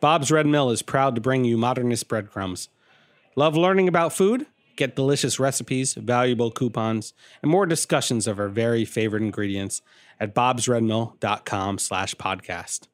Bob's Red Mill is proud to bring you modernist breadcrumbs. Love learning about food? Get delicious recipes, valuable coupons, and more discussions of our very favorite ingredients at bobsredmill.com slash podcast.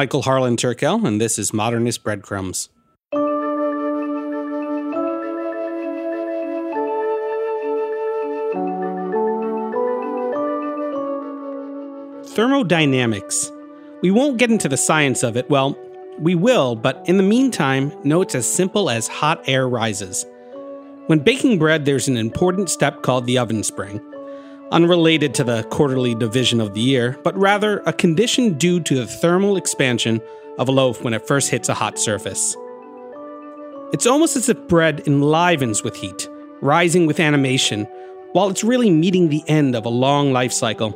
Michael Harlan Turkel, and this is Modernist Breadcrumbs. Thermodynamics. We won't get into the science of it. Well, we will, but in the meantime, know it's as simple as hot air rises. When baking bread, there's an important step called the oven spring unrelated to the quarterly division of the year, but rather a condition due to the thermal expansion of a loaf when it first hits a hot surface. It's almost as if bread enlivens with heat, rising with animation, while it's really meeting the end of a long life cycle.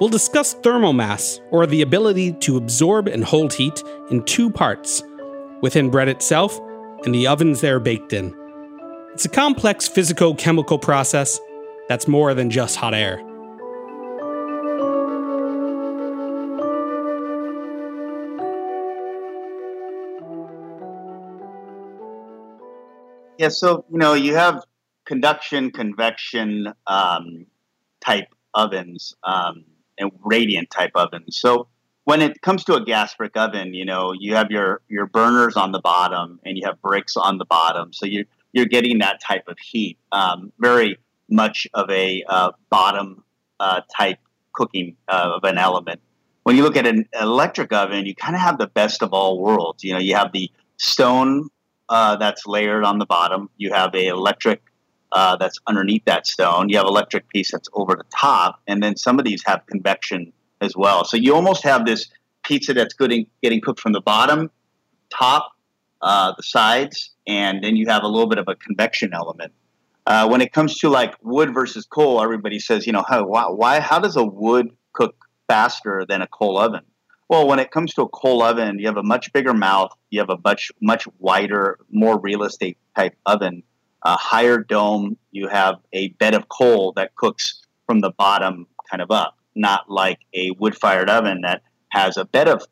We'll discuss thermal mass, or the ability to absorb and hold heat, in two parts within bread itself and the ovens they're baked in. It's a complex physico chemical process that's more than just hot air. Yeah, so you know you have conduction, convection um, type ovens um, and radiant type ovens. So when it comes to a gas brick oven, you know you have your your burners on the bottom and you have bricks on the bottom, so you're you're getting that type of heat. Um, very much of a uh, bottom uh, type cooking uh, of an element. When you look at an electric oven, you kind of have the best of all worlds. You know, you have the stone uh, that's layered on the bottom. You have a electric uh, that's underneath that stone. You have electric piece that's over the top, and then some of these have convection as well. So you almost have this pizza that's getting getting cooked from the bottom, top, uh, the sides, and then you have a little bit of a convection element. Uh, when it comes to like wood versus coal, everybody says, you know, how, why, why, how does a wood cook faster than a coal oven? Well, when it comes to a coal oven, you have a much bigger mouth, you have a much much wider, more real estate type oven, a higher dome. You have a bed of coal that cooks from the bottom kind of up, not like a wood fired oven that has a bed of,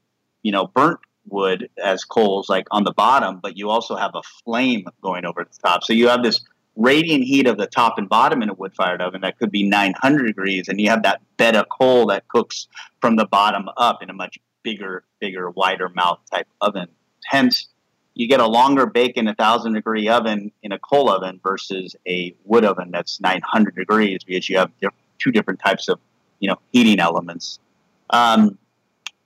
you know, burnt wood as coals like on the bottom, but you also have a flame going over the top. So you have this radiant heat of the top and bottom in a wood fired oven that could be 900 degrees and you have that bed of coal that cooks from the bottom up in a much bigger bigger wider mouth type oven. Hence you get a longer bake in a thousand degree oven in a coal oven versus a wood oven that's 900 degrees because you have two different types of you know heating elements. Um,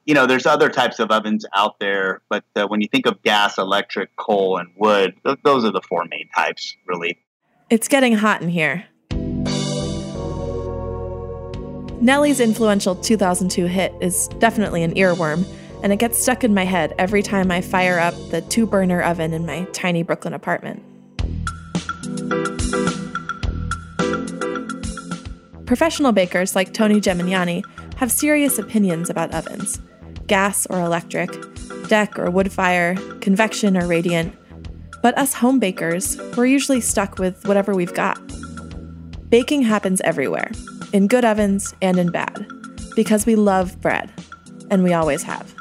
you know there's other types of ovens out there but uh, when you think of gas electric coal and wood th- those are the four main types really it's getting hot in here. Nelly's influential 2002 hit is definitely an earworm, and it gets stuck in my head every time I fire up the two burner oven in my tiny Brooklyn apartment. Professional bakers like Tony Gemignani have serious opinions about ovens gas or electric, deck or wood fire, convection or radiant. But us home bakers, we're usually stuck with whatever we've got. Baking happens everywhere, in good ovens and in bad, because we love bread, and we always have.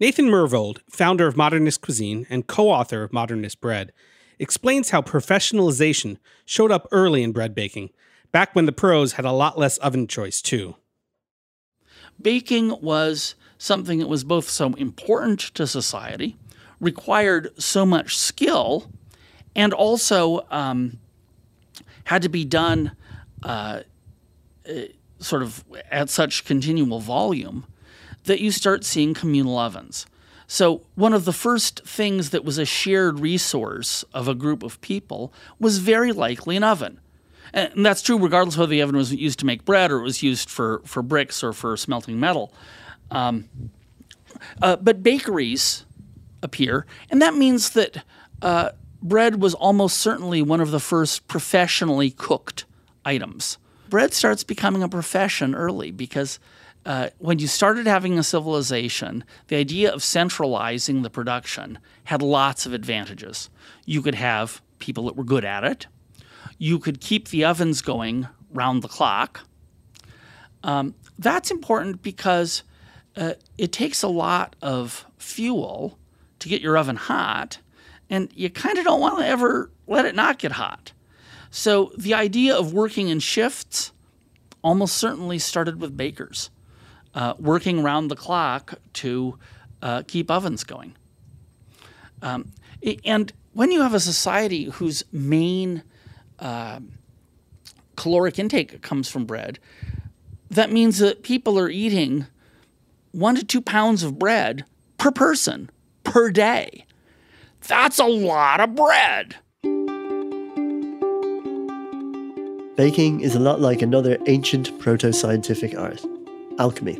Nathan Myhrvold, founder of Modernist Cuisine and co author of Modernist Bread, explains how professionalization showed up early in bread baking, back when the pros had a lot less oven choice, too baking was something that was both so important to society, required so much skill, and also um, had to be done uh, uh, sort of at such continual volume that you start seeing communal ovens. So, one of the first things that was a shared resource of a group of people was very likely an oven. And that's true regardless of whether the oven was used to make bread or it was used for, for bricks or for smelting metal. Um, uh, but bakeries appear, and that means that uh, bread was almost certainly one of the first professionally cooked items. Bread starts becoming a profession early because uh, when you started having a civilization, the idea of centralizing the production had lots of advantages. You could have people that were good at it, you could keep the ovens going round the clock. Um, that's important because uh, it takes a lot of fuel to get your oven hot, and you kind of don't want to ever let it not get hot. So the idea of working in shifts almost certainly started with bakers, uh, working round the clock to uh, keep ovens going. Um, and when you have a society whose main uh, caloric intake comes from bread, that means that people are eating one to two pounds of bread per person per day. That's a lot of bread. Baking is a lot like another ancient proto scientific art alchemy.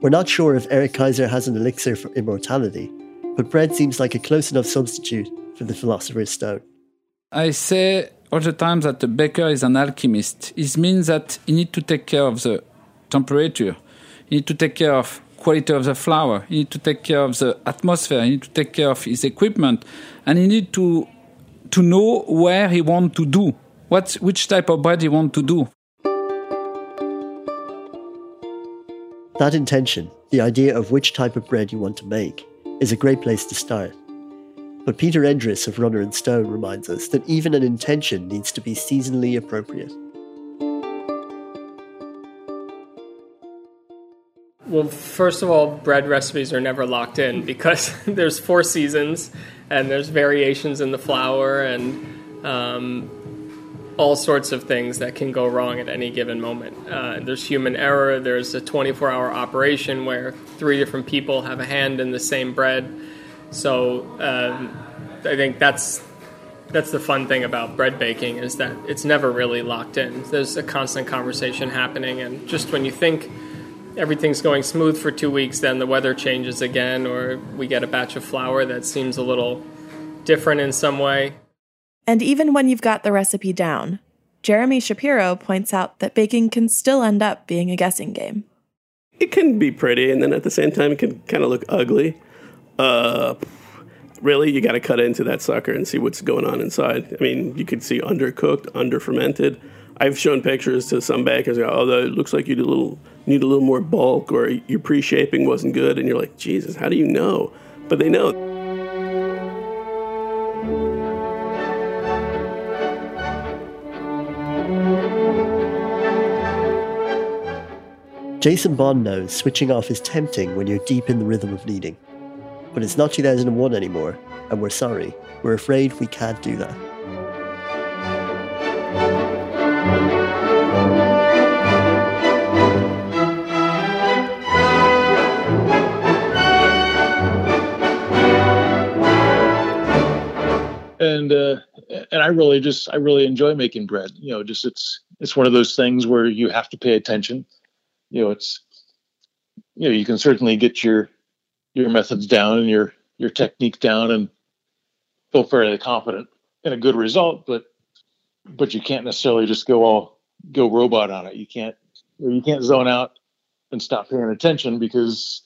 We're not sure if Eric Kayser has an elixir for immortality, but bread seems like a close enough substitute for the philosopher's stone. I say all the time that the baker is an alchemist. It means that he need to take care of the temperature, he need to take care of quality of the flour, he need to take care of the atmosphere, he need to take care of his equipment, and he need to to know where he want to do, what which type of bread he want to do. That intention, the idea of which type of bread you want to make, is a great place to start. But Peter Endriss of Runner and Stone reminds us that even an intention needs to be seasonally appropriate. Well, first of all, bread recipes are never locked in because there's four seasons and there's variations in the flour and um, all sorts of things that can go wrong at any given moment. Uh, there's human error. There's a 24 hour operation where three different people have a hand in the same bread. So um, I think that's that's the fun thing about bread baking is that it's never really locked in. There's a constant conversation happening, and just when you think everything's going smooth for two weeks, then the weather changes again, or we get a batch of flour that seems a little different in some way. And even when you've got the recipe down, Jeremy Shapiro points out that baking can still end up being a guessing game. It can be pretty, and then at the same time, it can kind of look ugly. Uh, really, you got to cut into that sucker and see what's going on inside. I mean, you could see undercooked, under fermented. I've shown pictures to some bakers. Oh, it looks like you need a little need a little more bulk, or your pre-shaping wasn't good, and you're like, Jesus, how do you know? But they know. Jason Bond knows switching off is tempting when you're deep in the rhythm of kneading. But it's not 2001 anymore, and we're sorry. We're afraid we can't do that. and uh, and I really just I really enjoy making bread. You know, just it's it's one of those things where you have to pay attention. You know, it's you know you can certainly get your your methods down and your your technique down and feel fairly confident in a good result, but but you can't necessarily just go all go robot on it. You can't you can't zone out and stop paying attention because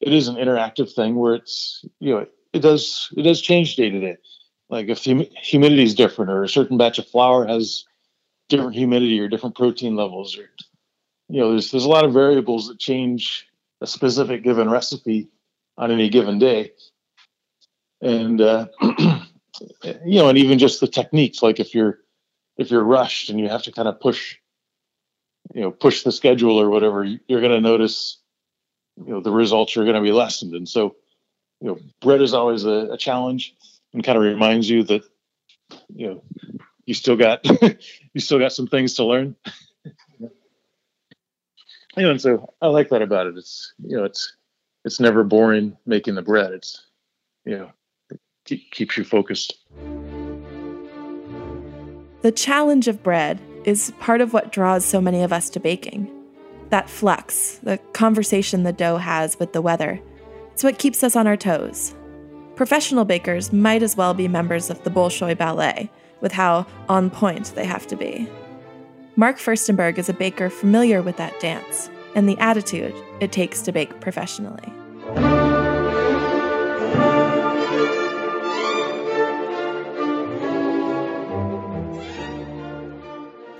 it is an interactive thing where it's you know it, does it does change day to day like if hum- humidity is different or a certain batch of flour has different humidity or different protein levels or you know there's there's a lot of variables that change a specific given recipe on any given day and uh, you know and even just the techniques like if you're if you're rushed and you have to kind of push you know push the schedule or whatever you're going to notice you know the results are going to be lessened and so you know bread is always a, a challenge and kind of reminds you that you know you still got you still got some things to learn. you know, and so I like that about it. It's you know, it's it's never boring making the bread. It's you know, it keeps you focused. The challenge of bread is part of what draws so many of us to baking. That flux, the conversation the dough has with the weather, it's what keeps us on our toes. Professional bakers might as well be members of the Bolshoi Ballet, with how on point they have to be. Mark Furstenberg is a baker familiar with that dance and the attitude it takes to bake professionally.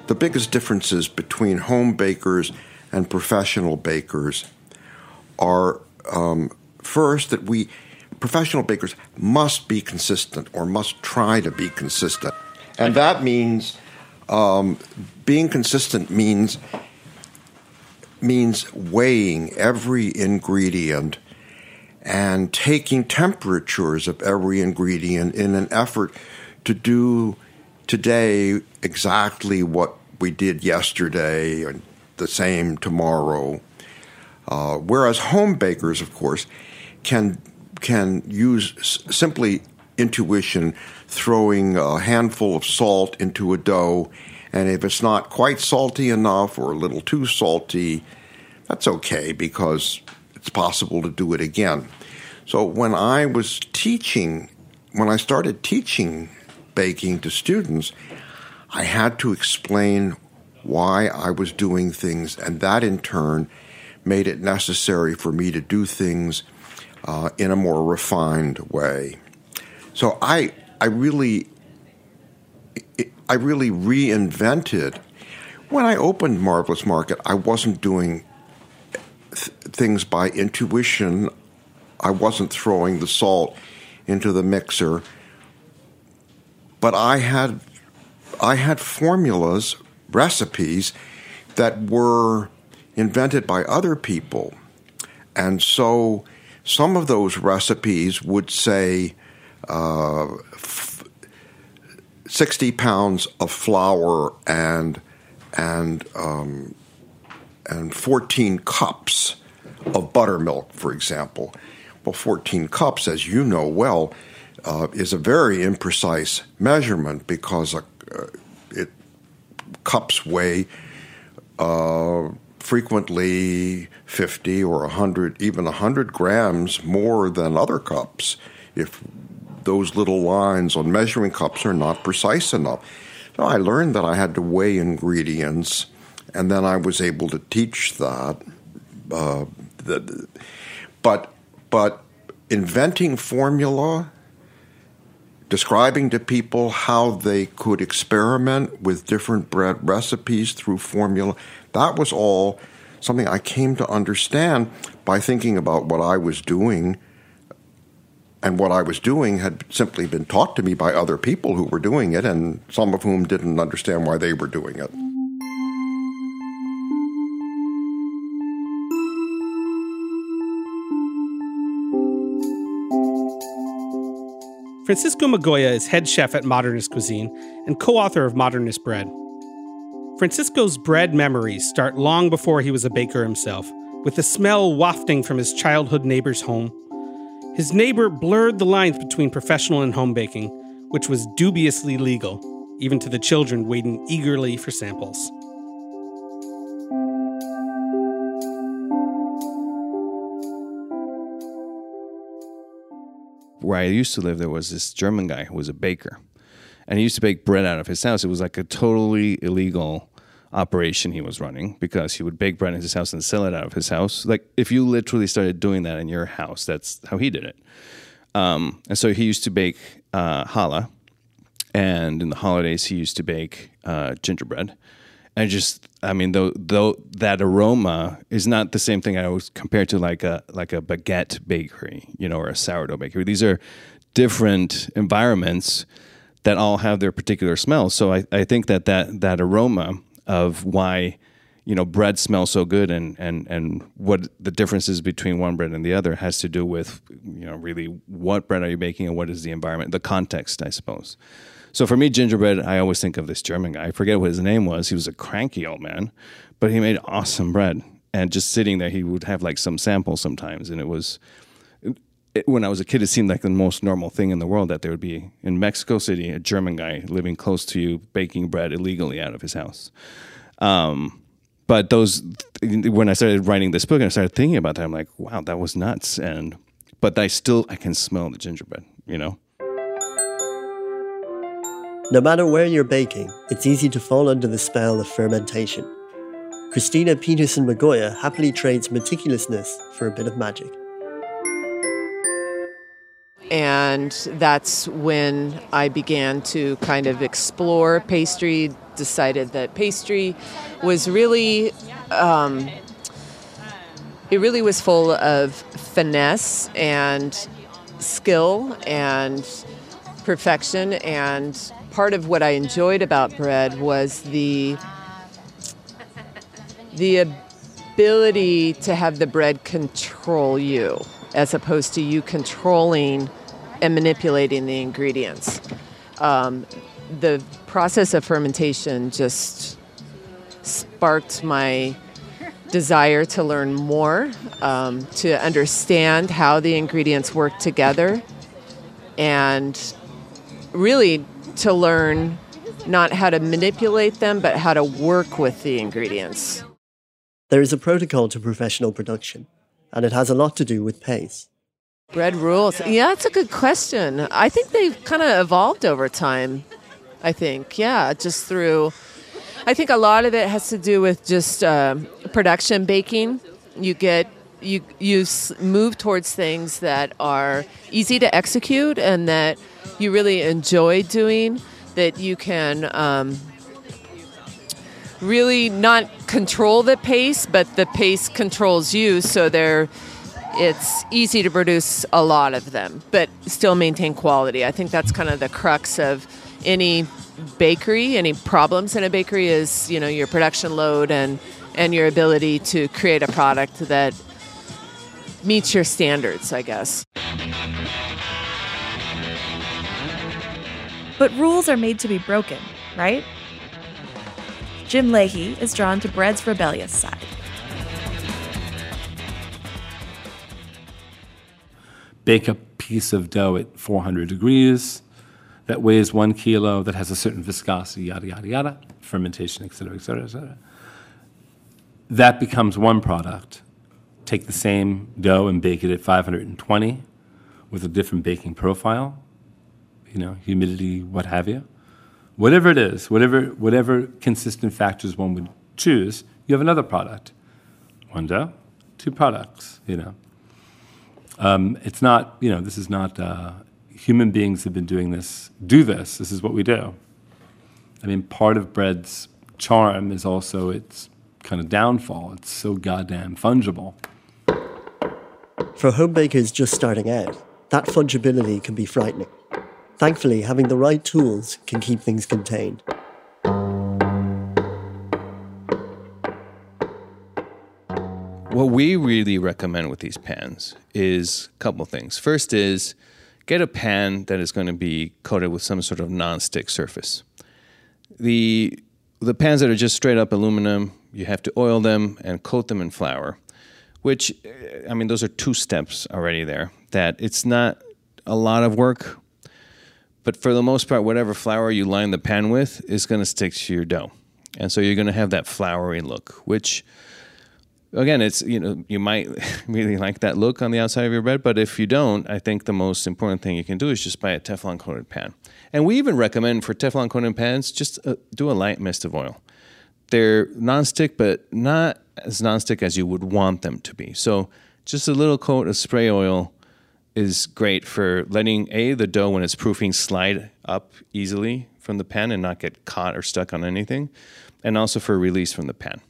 The biggest differences between home bakers and professional bakers are um, first that we professional bakers must be consistent or must try to be consistent, and that means um, being consistent means means weighing every ingredient and taking temperatures of every ingredient in an effort to do today exactly what we did yesterday and the same tomorrow. Uh, whereas home bakers, of course, can can use s- simply intuition, throwing a handful of salt into a dough, and if it's not quite salty enough or a little too salty, that's okay because it's possible to do it again. So when I was teaching, when I started teaching baking to students, I had to explain why I was doing things, and that in turn made it necessary for me to do things uh, in a more refined way. So I, I really, I really reinvented. When I opened Marvelous Market, I wasn't doing things by intuition. I wasn't throwing the salt into the mixer, but I had, I had formulas, recipes that were invented by other people, and so some of those recipes would say uh, f- 60 pounds of flour and and um, and 14 cups of buttermilk, for example. Well, 14 cups, as you know well, uh, is a very imprecise measurement because uh, it cups weigh uh, frequently 50 or 100, even 100 grams more than other cups if those little lines on measuring cups are not precise enough. So I learned that I had to weigh ingredients, and then I was able to teach that. Uh, the, but but inventing formula, describing to people how they could experiment with different bread recipes through formula, that was all something I came to understand by thinking about what I was doing. And what I was doing had simply been taught to me by other people who were doing it, and some of whom didn't understand why they were doing it. Francisco Migoya is head chef at Modernist Cuisine and co author of Modernist Bread. Francisco's bread memories start long before he was a baker himself, with the smell wafting from his childhood neighbor's home. His neighbor blurred the lines between professional and home baking, which was dubiously legal, even to the children waiting eagerly for samples. Where I used to live, there was this German guy who was a baker, and he used to bake bread out of his house. It was like a totally illegal operation he was running because he would bake bread in his house and sell it out of his house. Like if you literally started doing that in your house, that's how he did it. Um, and so he used to bake uh, challah, and in the holidays he used to bake uh, gingerbread. And just, I mean, though, though that aroma is not the same thing I always compare to like a like a baguette bakery, you know, or a sourdough bakery. These are different environments that all have their particular smells. So I, I think that, that that aroma of why you know bread smells so good and and and what the differences between one bread and the other has to do with you know really what bread are you baking and what is the environment, the context, I suppose. So for me, gingerbread, I always think of this German guy. I forget what his name was. He was a cranky old man, but he made awesome bread. And just sitting there, he would have like some samples sometimes, and it was. It, when I was a kid, it seemed like the most normal thing in the world that there would be in Mexico City a German guy living close to you baking bread illegally out of his house. Um, but those when I started writing this book and I started thinking about that, I'm like, wow, that was nuts. And but I still I can smell the gingerbread, you know. No matter where you're baking, it's easy to fall under the spell of fermentation. Christina Peterson Migoya happily trades meticulousness for a bit of magic. And that's when I began to kind of explore pastry, decided that pastry was really, um, it really was full of finesse and skill and perfection and part of what I enjoyed about bread was the the ability to have the bread control you as opposed to you controlling and manipulating the ingredients. Um, the process of fermentation just sparked my desire to learn more, um, to understand how the ingredients work together, and really to learn not how to manipulate them, but how to work with the ingredients. There is a protocol to professional production, and it has a lot to do with pace. Bread rules. Yeah, that's a good question. I think they've kind of evolved over time. I think, yeah, just through. I think a lot of it has to do with just uh, production baking. You get you you move towards things that are easy to execute and that you really enjoy doing that you can um, really not control the pace but the pace controls you so they're it's easy to produce a lot of them but still maintain quality i think that's kind of the crux of any bakery any problems in a bakery is you know your production load and and your ability to create a product that meets your standards, I guess. But rules are made to be broken, right? Jim Lahey is drawn to bread's rebellious side. Bake a piece of dough at 400 degrees that weighs one kilo, that has a certain viscosity, yada, yada, yada, fermentation, et cetera, et cetera, et cetera. That becomes one product take the same dough and bake it at 520 with a different baking profile, you know, humidity, what have you. Whatever it is, whatever, whatever consistent factors one would choose, you have another product. One dough, two products, you know. Um, it's not, you know, this is not, uh, human beings have been doing this, do this, this is what we do. I mean, part of bread's charm is also its kind of downfall. It's so goddamn fungible. For home bakers just starting out, that fungibility can be frightening. Thankfully, having the right tools can keep things contained. What we really recommend with these pans is a couple things. First is get a pan that is going to be coated with some sort of non-stick surface. The the pans that are just straight up aluminum, you have to oil them and coat them in flour which I mean, those are two steps already there. That it's not a lot of work, but for the most part, whatever flour you line the pan with is going to stick to your dough, and so you're going to have that floury look, which. Again, it's you know you might really like that look on the outside of your bread, but if you don't, I think the most important thing you can do is just buy a Teflon coated pan. And we even recommend for Teflon coated pans just uh, do a light mist of oil. They're nonstick, but not as nonstick as you would want them to be. So just a little coat of spray oil is great for letting a the dough when it's proofing slide up easily from the pan and not get caught or stuck on anything, and also for release from the pan.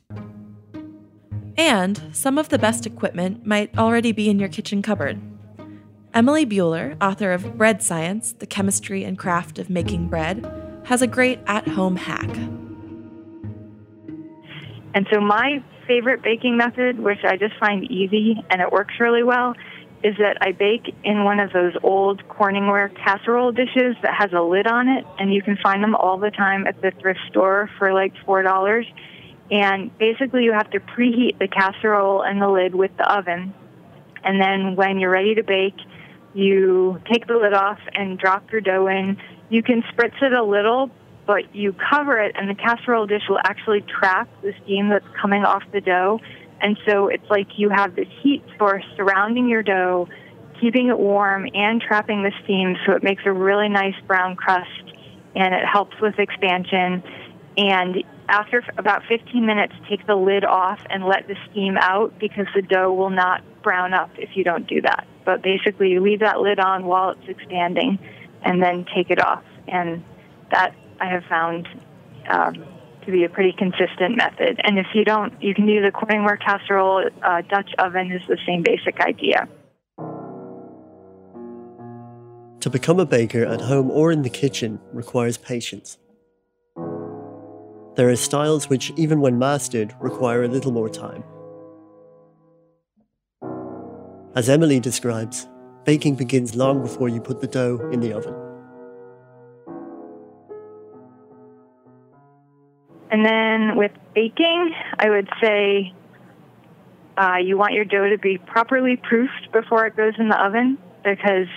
And some of the best equipment might already be in your kitchen cupboard. Emily Buehler, author of Bread Science The Chemistry and Craft of Making Bread, has a great at home hack. And so, my favorite baking method, which I just find easy and it works really well, is that I bake in one of those old Corningware casserole dishes that has a lid on it, and you can find them all the time at the thrift store for like $4. And basically, you have to preheat the casserole and the lid with the oven. And then when you're ready to bake, you take the lid off and drop your dough in. You can spritz it a little, but you cover it, and the casserole dish will actually trap the steam that's coming off the dough. And so it's like you have this heat source surrounding your dough, keeping it warm and trapping the steam, so it makes a really nice brown crust and it helps with expansion. And after about 15 minutes, take the lid off and let the steam out because the dough will not brown up if you don't do that. But basically, you leave that lid on while it's expanding and then take it off. And that I have found um, to be a pretty consistent method. And if you don't, you can use a Corningware casserole. Uh, Dutch oven is the same basic idea. To become a baker at home or in the kitchen requires patience. There are styles which, even when mastered, require a little more time. As Emily describes, baking begins long before you put the dough in the oven. And then with baking, I would say uh, you want your dough to be properly proofed before it goes in the oven because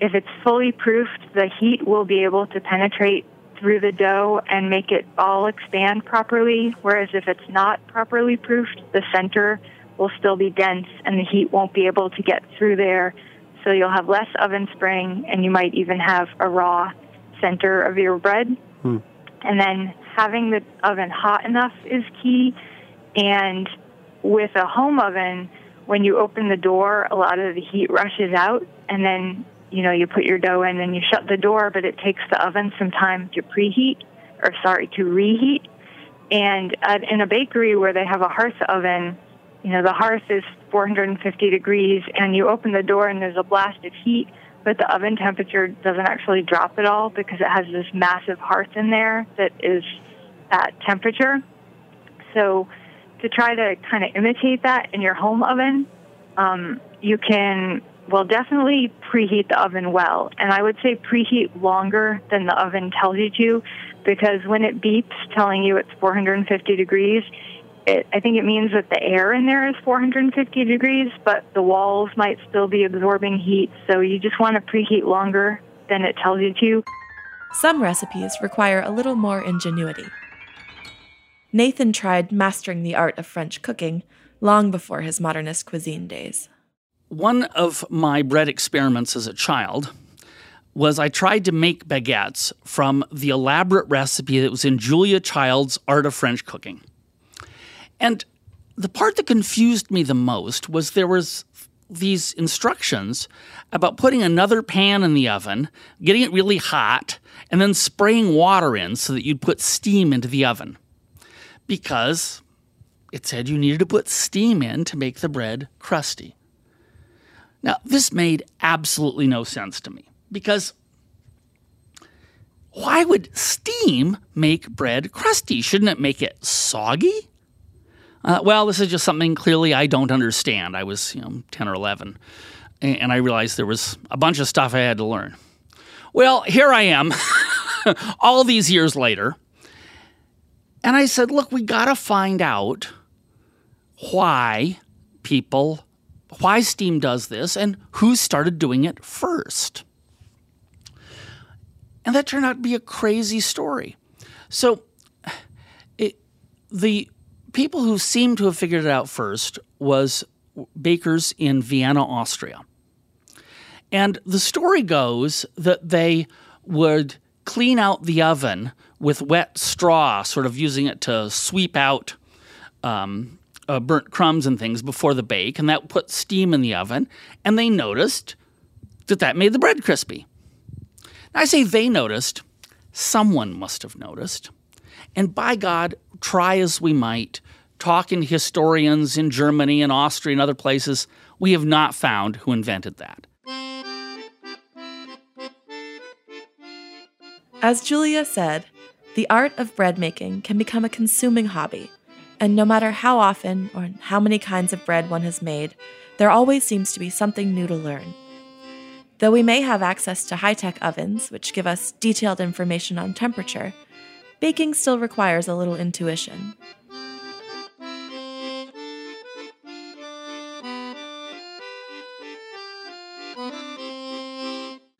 if it's fully proofed, the heat will be able to penetrate through the dough and make it all expand properly. Whereas if it's not properly proofed, the center will still be dense and the heat won't be able to get through there. So you'll have less oven spring and you might even have a raw center of your bread. Hmm. And then having the oven hot enough is key. And with a home oven, when you open the door, a lot of the heat rushes out and then you know, you put your dough in and you shut the door, but it takes the oven some time to preheat, or sorry, to reheat. And at, in a bakery where they have a hearth oven, you know, the hearth is 450 degrees, and you open the door and there's a blast of heat, but the oven temperature doesn't actually drop at all because it has this massive hearth in there that is at temperature. So, to try to kind of imitate that in your home oven, um, you can well, definitely preheat the oven well. And I would say preheat longer than the oven tells you to because when it beeps telling you it's 450 degrees, it, I think it means that the air in there is 450 degrees, but the walls might still be absorbing heat. So you just want to preheat longer than it tells you to. Some recipes require a little more ingenuity. Nathan tried mastering the art of French cooking long before his modernist cuisine days. One of my bread experiments as a child was I tried to make baguettes from the elaborate recipe that was in Julia Child's Art of French Cooking. And the part that confused me the most was there was these instructions about putting another pan in the oven, getting it really hot, and then spraying water in so that you'd put steam into the oven. Because it said you needed to put steam in to make the bread crusty. Now, this made absolutely no sense to me because why would steam make bread crusty? Shouldn't it make it soggy? Uh, well, this is just something clearly I don't understand. I was, you know, 10 or 11, and I realized there was a bunch of stuff I had to learn. Well, here I am, all these years later, and I said, look, we got to find out why people why Steam does this and who started doing it first. And that turned out to be a crazy story. So, it, the people who seem to have figured it out first was bakers in Vienna, Austria. And the story goes that they would clean out the oven with wet straw, sort of using it to sweep out um, uh, burnt crumbs and things before the bake, and that put steam in the oven. And they noticed that that made the bread crispy. Now, I say they noticed, someone must have noticed. And by God, try as we might, talking to historians in Germany and Austria and other places, we have not found who invented that. As Julia said, the art of bread making can become a consuming hobby And no matter how often or how many kinds of bread one has made, there always seems to be something new to learn. Though we may have access to high tech ovens, which give us detailed information on temperature, baking still requires a little intuition.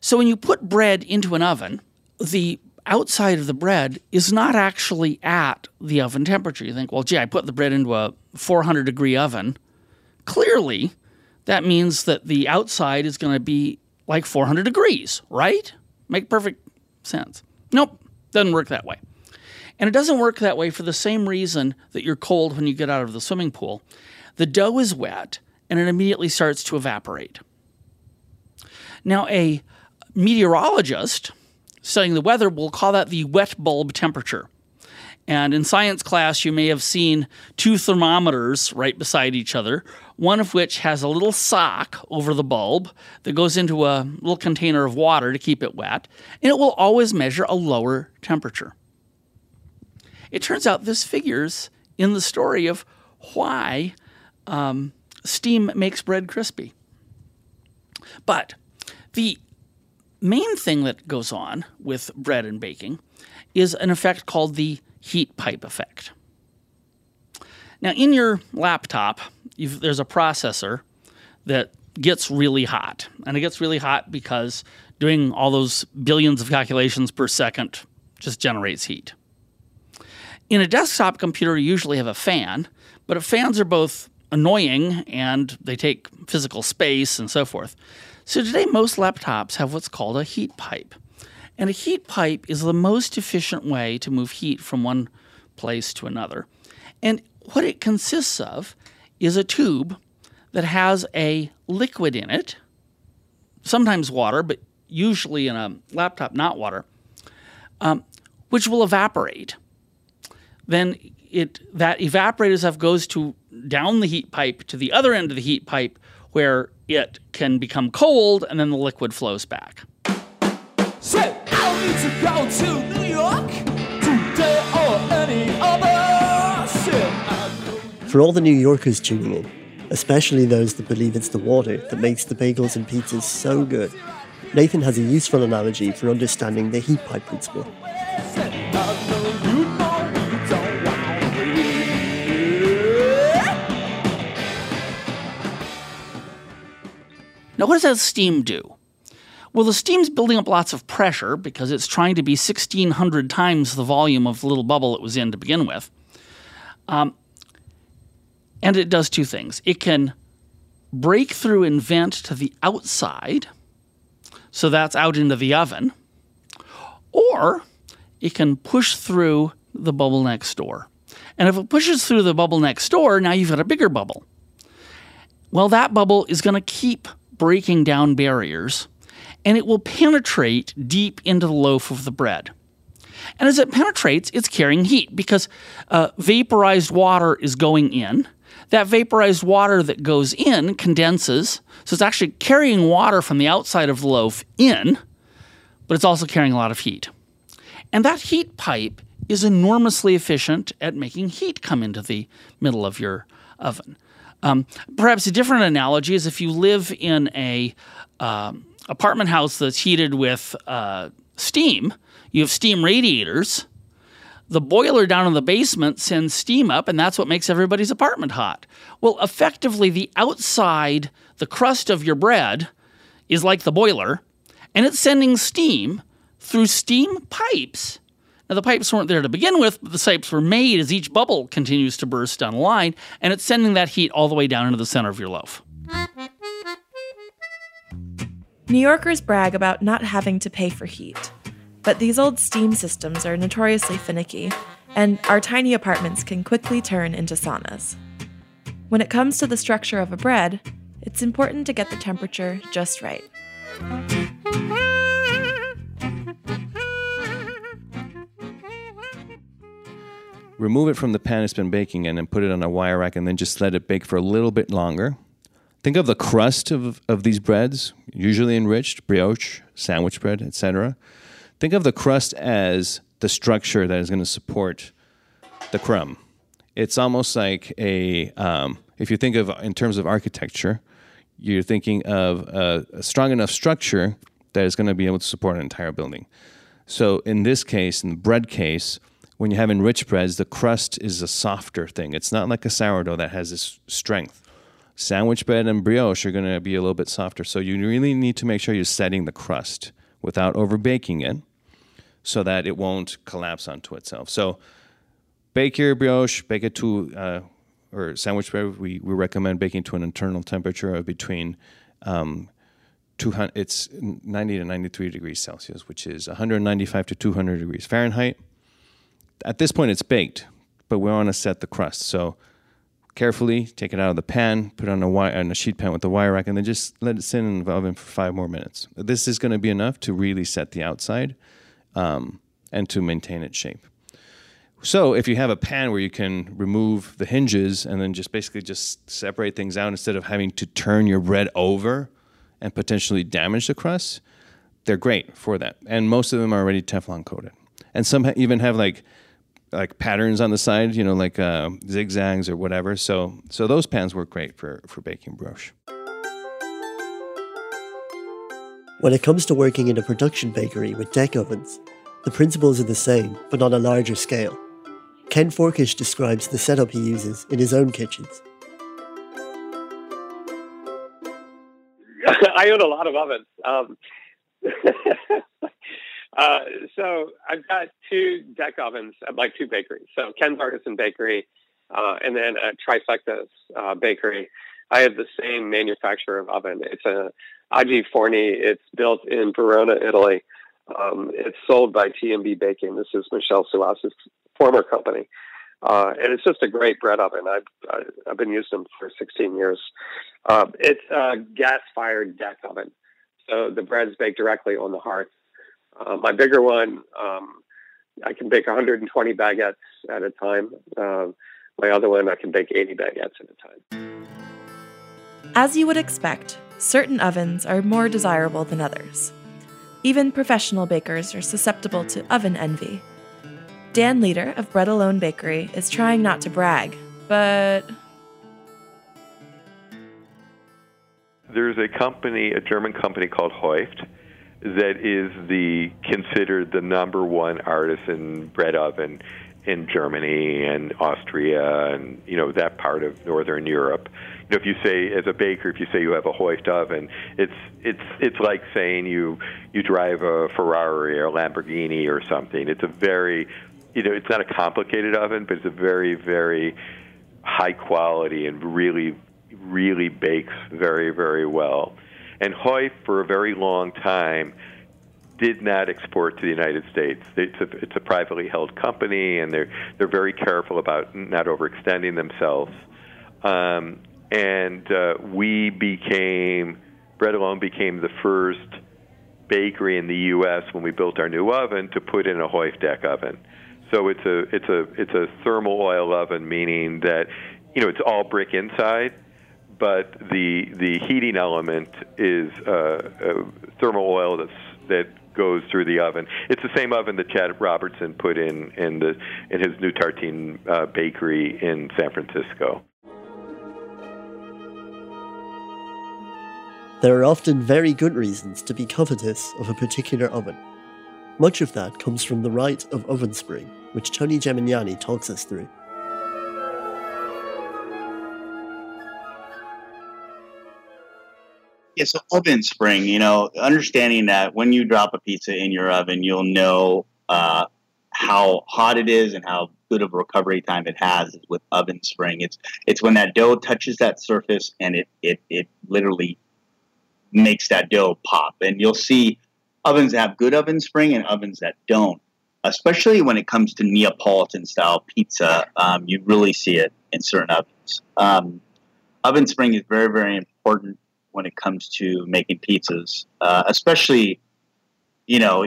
So when you put bread into an oven, the outside of the bread is not actually at the oven temperature. You think, well, gee, I put the bread into a 400 degree oven. Clearly, that means that the outside is going to be like 400 degrees, right? Make perfect sense. Nope, doesn't work that way. And it doesn't work that way for the same reason that you're cold when you get out of the swimming pool. The dough is wet and it immediately starts to evaporate. Now, a meteorologist studying the weather will call that the wet bulb temperature. And in science class, you may have seen two thermometers right beside each other, one of which has a little sock over the bulb that goes into a little container of water to keep it wet, and it will always measure a lower temperature. It turns out this figures in the story of why um, steam makes bread crispy. But the main thing that goes on with bread and baking is an effect called the heat pipe effect. Now, in your laptop, there's a processor that gets really hot. And it gets really hot because doing all those billions of calculations per second just generates heat. In a desktop computer, you usually have a fan, but fans are both annoying and they take physical space and so forth. So today, most laptops have what's called a heat pipe. And a heat pipe is the most efficient way to move heat from one place to another. And what it consists of is a tube that has a liquid in it, sometimes water, but usually in a laptop, not water, um, which will evaporate. Then it that evaporated stuff goes to down the heat pipe to the other end of the heat pipe where it can become cold and then the liquid flows back. So I need to go to New York today or any other shit. For all the New Yorkers tuning in, especially those that believe it's the water that makes the bagels and pizzas so good, Nathan has a useful analogy for understanding the heat pipe principle. Now, what does that steam do? Well, the steam's building up lots of pressure because it's trying to be 1,600 times the volume of the little bubble it was in to begin with. Um, and it does two things it can break through and vent to the outside, so that's out into the oven, or it can push through the bubble next door. And if it pushes through the bubble next door, now you've got a bigger bubble. Well, that bubble is going to keep breaking down barriers and it will penetrate deep into the loaf of the bread. And as it penetrates, it's carrying heat because uh, vaporized water is going in. That vaporized water that goes in condenses, so it's actually carrying water from the outside of the loaf in, but it's also carrying a lot of heat. And that heat pipe is enormously efficient at making heat come into the middle of your oven. Um, perhaps a different analogy is if you live in a um, apartment house that's heated with uh, steam, you have steam radiators. The boiler down in the basement sends steam up, and that's what makes everybody's apartment hot. Well, effectively, the outside, the crust of your bread, is like the boiler, and it's sending steam through steam pipes. Now, the pipes weren't there to begin with, but the pipes were made as each bubble continues to burst down the line, and it's sending that heat all the way down into the center of your loaf. New Yorkers brag about not having to pay for heat. But these old steam systems are notoriously finicky, and our tiny apartments can quickly turn into saunas. When it comes to the structure of a bread, it's important to get the temperature just right. Remove it from the pan it's been baking in and put it on a wire rack and then just let it bake for a little bit longer. Think of the crust of, of these breads, usually enriched, brioche, sandwich bread, etc. Think of the crust as the structure that is going to support the crumb. It's almost like a um, if you think of in terms of architecture, you're thinking of a, a strong enough structure that is going to be able to support an entire building. So in this case, in the bread case, when you have enriched breads, the crust is a softer thing. It's not like a sourdough that has this strength. Sandwich bread and brioche are going to be a little bit softer. So you really need to make sure you're setting the crust without over baking it so that it won't collapse onto itself. So bake your brioche, bake it to, uh, or sandwich bread, we, we recommend baking to an internal temperature of between um, 200, it's 90 to 93 degrees Celsius, which is 195 to 200 degrees Fahrenheit. At this point, it's baked, but we want to set the crust. So carefully take it out of the pan, put it on a, wire, on a sheet pan with the wire rack, and then just let it sit in the oven for five more minutes. This is going to be enough to really set the outside um, and to maintain its shape. So if you have a pan where you can remove the hinges and then just basically just separate things out instead of having to turn your bread over and potentially damage the crust, they're great for that. And most of them are already Teflon coated. And some even have like like patterns on the side, you know, like uh, zigzags or whatever. So so those pans work great for for baking brioche. When it comes to working in a production bakery with deck ovens, the principles are the same, but on a larger scale. Ken Forkish describes the setup he uses in his own kitchens. I own a lot of ovens. Um, uh, so I've got two deck ovens at my two bakeries. So Ken's Artisan Bakery uh, and then at Trifecta's uh, Bakery. I have the same manufacturer of oven. It's a Agi Forni. It's built in Verona, Italy. Um, it's sold by TMB Baking. This is Michel Suas's former company. Uh, and it's just a great bread oven. I've, I've been using them for 16 years. Uh, it's a gas fired deck oven. So the bread's baked directly on the hearth. Uh, my bigger one, um, I can bake 120 baguettes at a time. Uh, my other one, I can bake 80 baguettes at a time. As you would expect, certain ovens are more desirable than others. Even professional bakers are susceptible to oven envy. Dan Leader of Bread Alone Bakery is trying not to brag, but There's a company, a German company called Heuft, that is the considered the number one artisan bread oven in Germany and Austria and you know that part of northern Europe. You know, if you say as a baker, if you say you have a Heuft oven, it's it's it's like saying you you drive a Ferrari or a Lamborghini or something. It's a very you know, it's not a complicated oven, but it's a very very high quality and really really bakes very very well. And Heuft, for a very long time, did not export to the United States. It's a, it's a privately held company, and they're they're very careful about not overextending themselves. Um, and uh, we became Bread Alone became the first bakery in the U.S. when we built our new oven to put in a Heuft deck oven. So it's a it's a it's a thermal oil oven, meaning that you know it's all brick inside, but the the heating element is uh, uh, thermal oil that's that goes through the oven. It's the same oven that Chad Robertson put in in the in his new Tartine uh, bakery in San Francisco. There are often very good reasons to be covetous of a particular oven. Much of that comes from the rite of oven spring, which Tony Gemignani talks us through. Yeah, so oven spring, you know, understanding that when you drop a pizza in your oven, you'll know uh, how hot it is and how good of a recovery time it has with oven spring. It's it's when that dough touches that surface and it it it literally makes that dough pop. And you'll see ovens that have good oven spring and ovens that don't. Especially when it comes to Neapolitan style pizza, um, you really see it in certain ovens. Um, oven spring is very, very important when it comes to making pizzas, uh, especially, you know,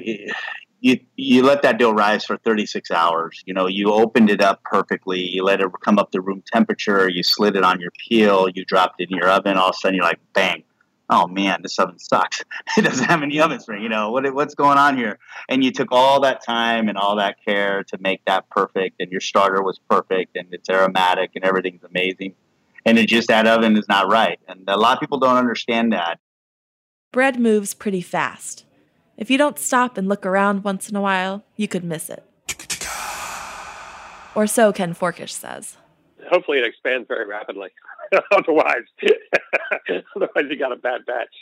you you let that dough rise for 36 hours. You know, you opened it up perfectly. You let it come up to room temperature. You slid it on your peel. You dropped it in your oven. All of a sudden, you're like, bang, oh man, this oven sucks. it doesn't have any oven spring. You know what? What's going on here? And you took all that time and all that care to make that perfect, and your starter was perfect, and it's aromatic, and everything's amazing. And it just that oven is not right, and a lot of people don't understand that. Bread moves pretty fast. If you don't stop and look around once in a while, you could miss it. Or so Ken Forkish says. Hopefully, it expands very rapidly. otherwise, otherwise you got a bad batch.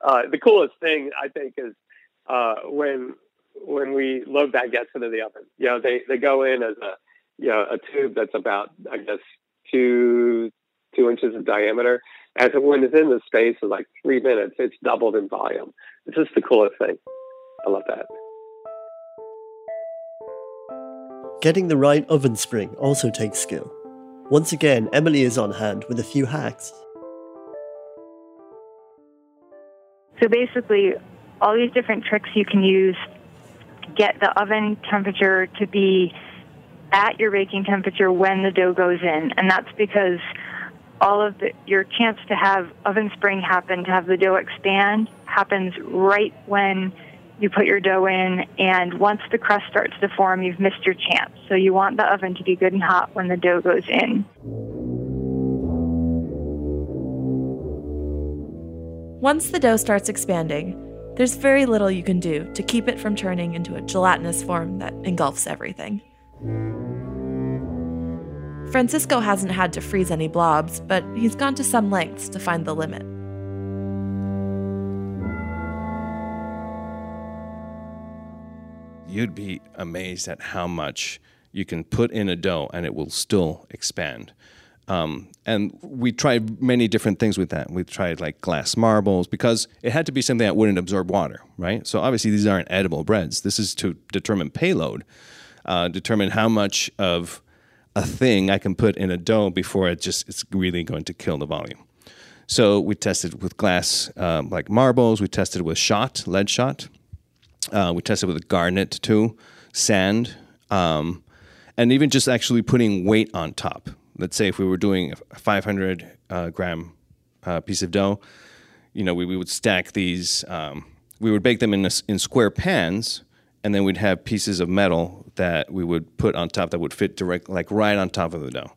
Uh, the coolest thing I think is uh, when when we load baguettes into the oven. You know, they they go in as a you know a tube that's about I guess two two inches in diameter. And when it's in the space of like three minutes, it's doubled in volume. It's just the coolest thing. I love that. Getting the right oven spring also takes skill. Once again, Emily is on hand with a few hacks. So basically, all these different tricks you can use get the oven temperature to be at your baking temperature when the dough goes in. And that's because all of the, your chance to have oven spring happen, to have the dough expand, happens right when you put your dough in, and once the crust starts to form, you've missed your chance. So you want the oven to be good and hot when the dough goes in. Once the dough starts expanding, there's very little you can do to keep it from turning into a gelatinous form that engulfs everything. Francisco hasn't had to freeze any blobs, but he's gone to some lengths to find the limit. you'd be amazed at how much you can put in a dough and it will still expand. Um, and we tried many different things with that. We tried like glass marbles because it had to be something that wouldn't absorb water, right? So obviously these aren't edible breads. This is to determine payload, uh, determine how much of a thing I can put in a dough before it just it's really going to kill the volume. So we tested with glass um, like marbles. We tested with shot, lead shot. Uh, we tested with garnet too, sand, um, and even just actually putting weight on top. Let's say if we were doing a 500 uh, gram uh, piece of dough, you know, we, we would stack these. Um, we would bake them in a, in square pans, and then we'd have pieces of metal that we would put on top that would fit direct, like right on top of the dough.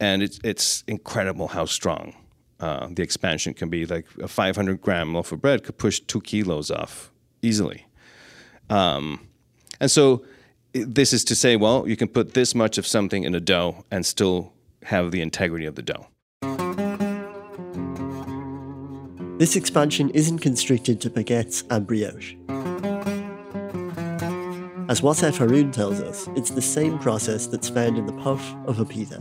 And it's it's incredible how strong uh, the expansion can be. Like a 500 gram loaf of bread could push two kilos off easily. Um, and so this is to say, well, you can put this much of something in a dough and still have the integrity of the dough. This expansion isn't constricted to baguettes and brioche. As Wasef Haroon tells us, it's the same process that's found in the puff of a pita.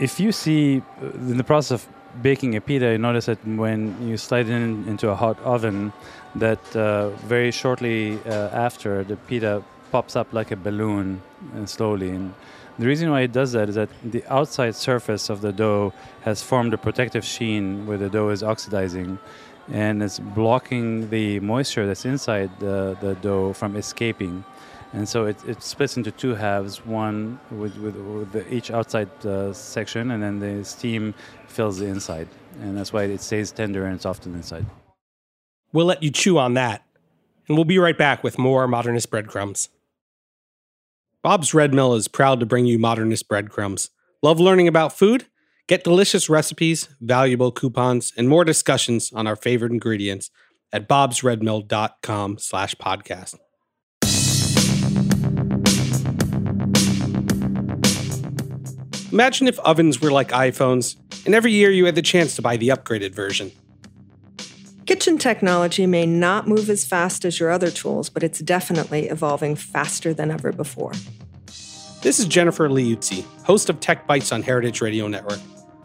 If you see uh, in the process of baking a pita, you notice that when you slide it in into a hot oven, that uh, very shortly uh, after the pita pops up like a balloon and slowly. And the reason why it does that is that the outside surface of the dough has formed a protective sheen where the dough is oxidizing and it's blocking the moisture that's inside the, the dough from escaping. And so it, it splits into two halves, one with, with, with the, each outside uh, section, and then the steam fills the inside. And that's why it stays tender and soft on the inside. We'll let you chew on that, and we'll be right back with more Modernist Breadcrumbs. Bob's Red Mill is proud to bring you Modernist Breadcrumbs. Love learning about food? Get delicious recipes, valuable coupons, and more discussions on our favorite ingredients at bobsredmill.com slash podcast. Imagine if ovens were like iPhones, and every year you had the chance to buy the upgraded version. Kitchen technology may not move as fast as your other tools, but it's definitely evolving faster than ever before. This is Jennifer Liuzzi, host of Tech Bites on Heritage Radio Network,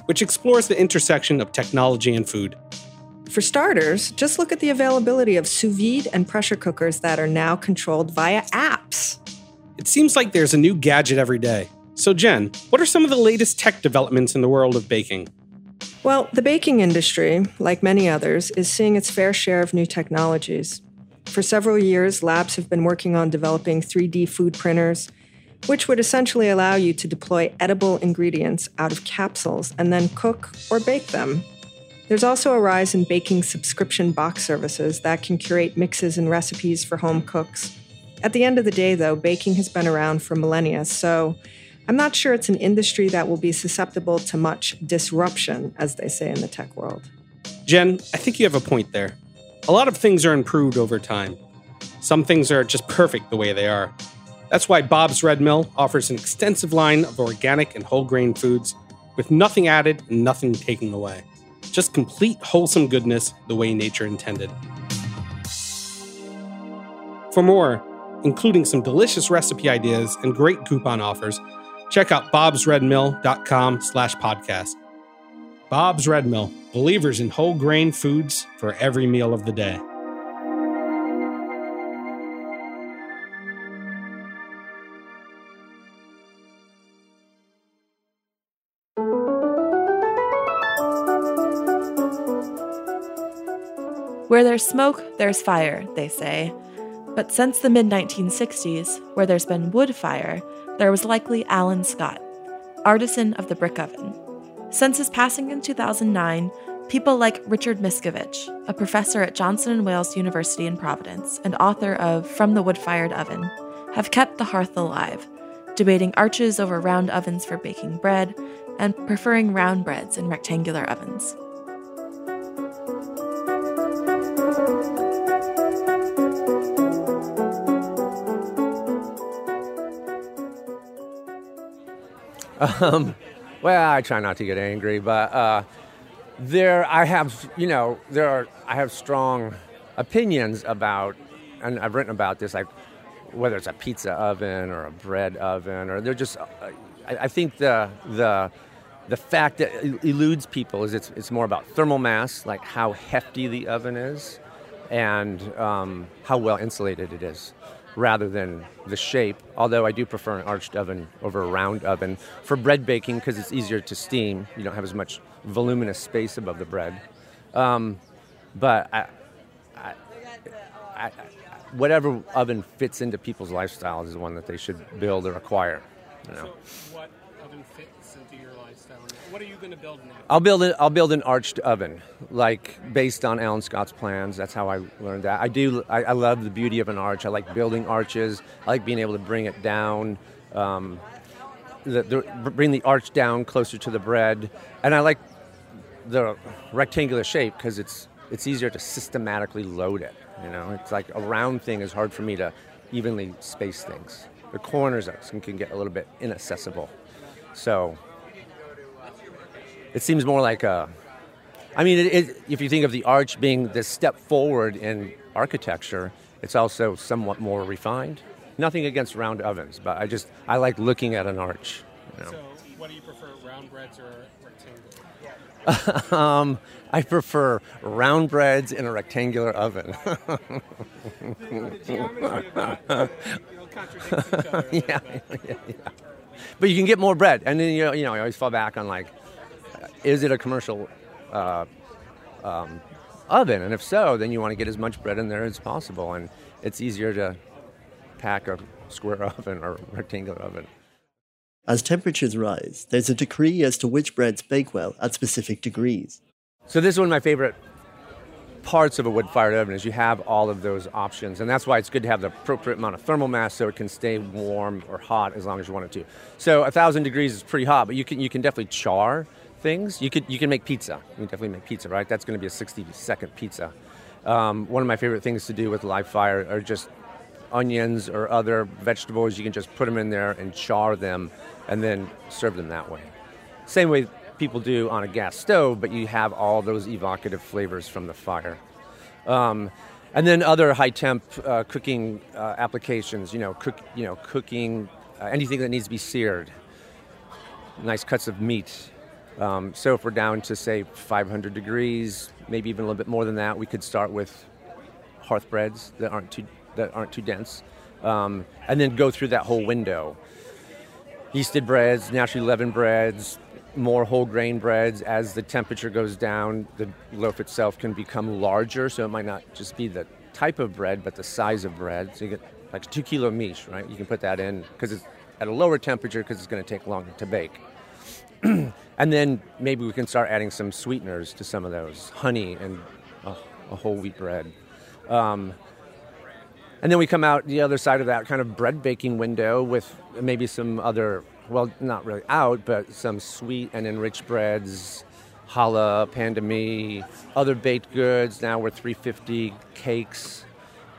which explores the intersection of technology and food. For starters, just look at the availability of sous vide and pressure cookers that are now controlled via apps. It seems like there's a new gadget every day. So, Jen, what are some of the latest tech developments in the world of baking? Well, the baking industry, like many others, is seeing its fair share of new technologies. For several years, labs have been working on developing 3D food printers, which would essentially allow you to deploy edible ingredients out of capsules and then cook or bake them. There's also a rise in baking subscription box services that can curate mixes and recipes for home cooks. At the end of the day, though, baking has been around for millennia, so I'm not sure it's an industry that will be susceptible to much disruption, as they say in the tech world. Jen, I think you have a point there. A lot of things are improved over time. Some things are just perfect the way they are. That's why Bob's Red Mill offers an extensive line of organic and whole grain foods with nothing added and nothing taken away. Just complete wholesome goodness the way nature intended. For more, including some delicious recipe ideas and great coupon offers, check out bobsredmill.com slash podcast. Bob's Red Mill, believers in whole grain foods for every meal of the day. Where there's smoke, there's fire, they say. But since the mid 1960s, where there's been wood fire, there was likely Alan Scott, artisan of the brick oven. Since his passing in 2009, people like Richard Miscovich, a professor at Johnson & Wales University in Providence and author of From the Wood-Fired Oven, have kept the hearth alive, debating arches over round ovens for baking bread and preferring round breads in rectangular ovens. Um, well, I try not to get angry, but uh, there I have, you know, there are I have strong opinions about, and I've written about this, like whether it's a pizza oven or a bread oven, or they're just. Uh, I, I think the the the fact that eludes people is it's it's more about thermal mass, like how hefty the oven is, and um, how well insulated it is rather than the shape, although I do prefer an arched oven over a round oven. For bread baking, because it's easier to steam, you don't have as much voluminous space above the bread. Um, but I, I, I, whatever oven fits into people's lifestyles is one that they should build or acquire. You know. So, what oven fits into your lifestyle? What are you going to build now? I'll build build an arched oven, like based on Alan Scott's plans. That's how I learned that. I do. I, I love the beauty of an arch. I like building arches. I like being able to bring it down, um, the, the, bring the arch down closer to the bread, and I like the rectangular shape because it's it's easier to systematically load it. You know, it's like a round thing is hard for me to evenly space things. The corners can get a little bit inaccessible. So it seems more like a. I mean, it, it, if you think of the arch being the step forward in architecture, it's also somewhat more refined. Nothing against round ovens, but I just I like looking at an arch. You know. So, what do you prefer, round breads or rectangular? um, I prefer round breads in a rectangular oven. yeah, yeah, yeah. But you can get more bread, and then you know, you know, I always fall back on like, is it a commercial uh, um, oven? And if so, then you want to get as much bread in there as possible, and it's easier to pack a square oven or rectangular oven. As temperatures rise, there's a decree as to which breads bake well at specific degrees. So this is one of my favorite parts of a wood-fired oven is you have all of those options, and that's why it's good to have the appropriate amount of thermal mass so it can stay warm or hot as long as you want it to. So a thousand degrees is pretty hot, but you can you can definitely char things. You could you can make pizza. You can definitely make pizza, right? That's going to be a 60-second pizza. Um, one of my favorite things to do with live fire are just onions or other vegetables. You can just put them in there and char them, and then serve them that way. Same way people do on a gas stove, but you have all those evocative flavors from the fire. Um, and then other high temp uh, cooking uh, applications, you know, cook, you know, cooking uh, anything that needs to be seared, nice cuts of meat. Um, so if we're down to say 500 degrees, maybe even a little bit more than that, we could start with hearth breads that aren't too that aren't too dense, um, and then go through that whole window. Yeasted breads, naturally leavened breads, more whole grain breads. As the temperature goes down, the loaf itself can become larger, so it might not just be the type of bread, but the size of bread. So you get like two kilo miche, right? You can put that in because it's at a lower temperature because it's going to take longer to bake. and then maybe we can start adding some sweeteners to some of those, honey and a, a whole wheat bread. Um, and then we come out the other side of that kind of bread baking window with maybe some other, well, not really out, but some sweet and enriched breads, challah, pain de mie, other baked goods. Now we're 350 cakes,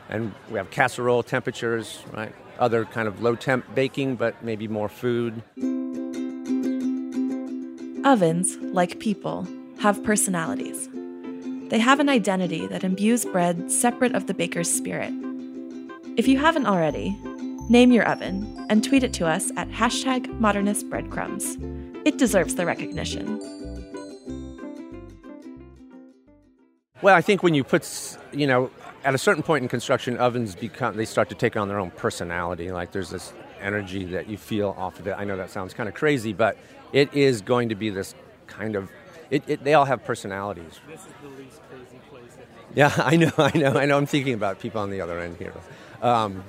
and we have casserole temperatures, right? Other kind of low temp baking, but maybe more food. Ovens, like people, have personalities. They have an identity that imbues bread separate of the baker's spirit. If you haven't already, name your oven and tweet it to us at hashtag modernistbreadcrumbs. It deserves the recognition. Well, I think when you put, you know, at a certain point in construction, ovens become they start to take on their own personality. Like there's this energy that you feel off of it. I know that sounds kind of crazy, but it is going to be this kind of. It, it, they all have personalities. This is the least crazy place. Yeah, I know, I know, I know. I'm thinking about people on the other end here. Um,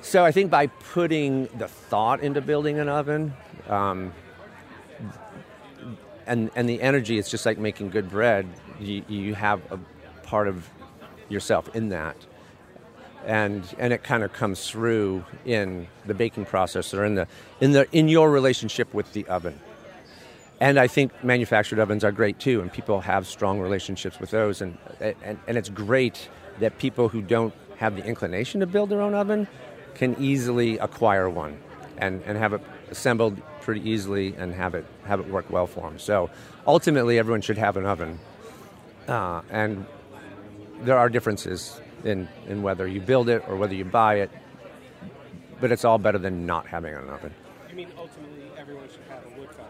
so I think by putting the thought into building an oven, um, and and the energy, it's just like making good bread. You, you have a part of yourself in that, and and it kind of comes through in the baking process or in the in the in your relationship with the oven. And I think manufactured ovens are great too, and people have strong relationships with those. And, and, and it's great that people who don't have the inclination to build their own oven can easily acquire one and, and have it assembled pretty easily and have it, have it work well for them. So ultimately, everyone should have an oven. Uh, and there are differences in, in whether you build it or whether you buy it, but it's all better than not having an oven. I mean, ultimately, everyone should have a wood fire.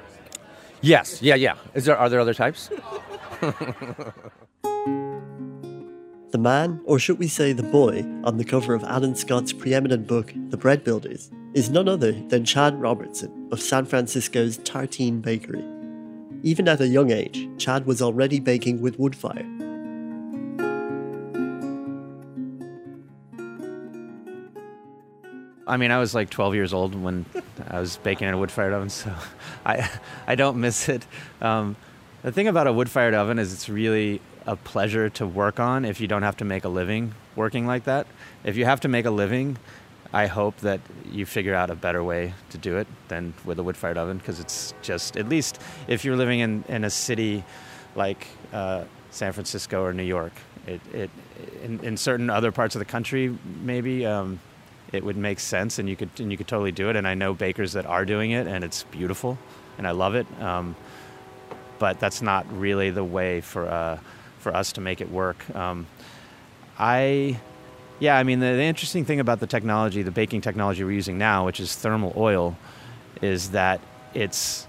Yes, yeah, yeah. Is there are there other types? The man, or should we say the boy, on the cover of Alan Scott's preeminent book, The Bread Builders, is none other than Chad Robertson of San Francisco's Tartine Bakery. Even at a young age, Chad was already baking with wood fire. I mean, I was like 12 years old when I was baking in a wood-fired oven, so I I don't miss it. Um, the thing about a wood-fired oven is it's really a pleasure to work on if you don't have to make a living working like that. If you have to make a living, I hope that you figure out a better way to do it than with a wood-fired oven because it's just at least if you're living in, in a city like uh, San Francisco or New York, it, it in, in certain other parts of the country maybe. Um, it would make sense and you could and you could totally do it and I know bakers that are doing it and it's beautiful and I love it um, but that's not really the way for uh, for us to make it work um, I yeah I mean the, the interesting thing about the technology the baking technology we're using now which is thermal oil is that it's